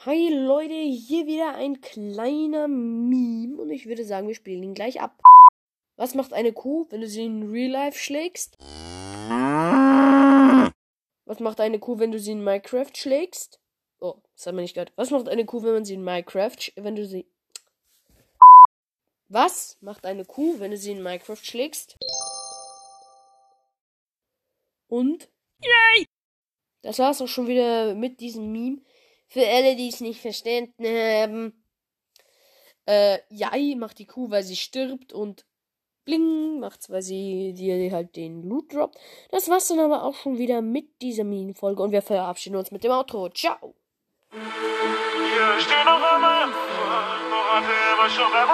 Hi Leute, hier wieder ein kleiner Meme und ich würde sagen, wir spielen ihn gleich ab. Was macht eine Kuh, wenn du sie in Real Life schlägst? Was macht eine Kuh, wenn du sie in Minecraft schlägst? Oh, das hat man nicht gehört. Was macht eine Kuh, wenn man sie in Minecraft, wenn du sie... Was macht eine Kuh, wenn du sie in Minecraft schlägst? Und? Yay! Das war's auch schon wieder mit diesem Meme. Für alle, die es nicht verstanden haben. Äh, Jai macht die Kuh, weil sie stirbt und Bling macht's, weil sie dir halt den Loot droppt. Das war's dann aber auch schon wieder mit dieser Minenfolge und wir verabschieden uns mit dem Outro. Ciao! Hier steht noch einmal, noch hatte immer schon beim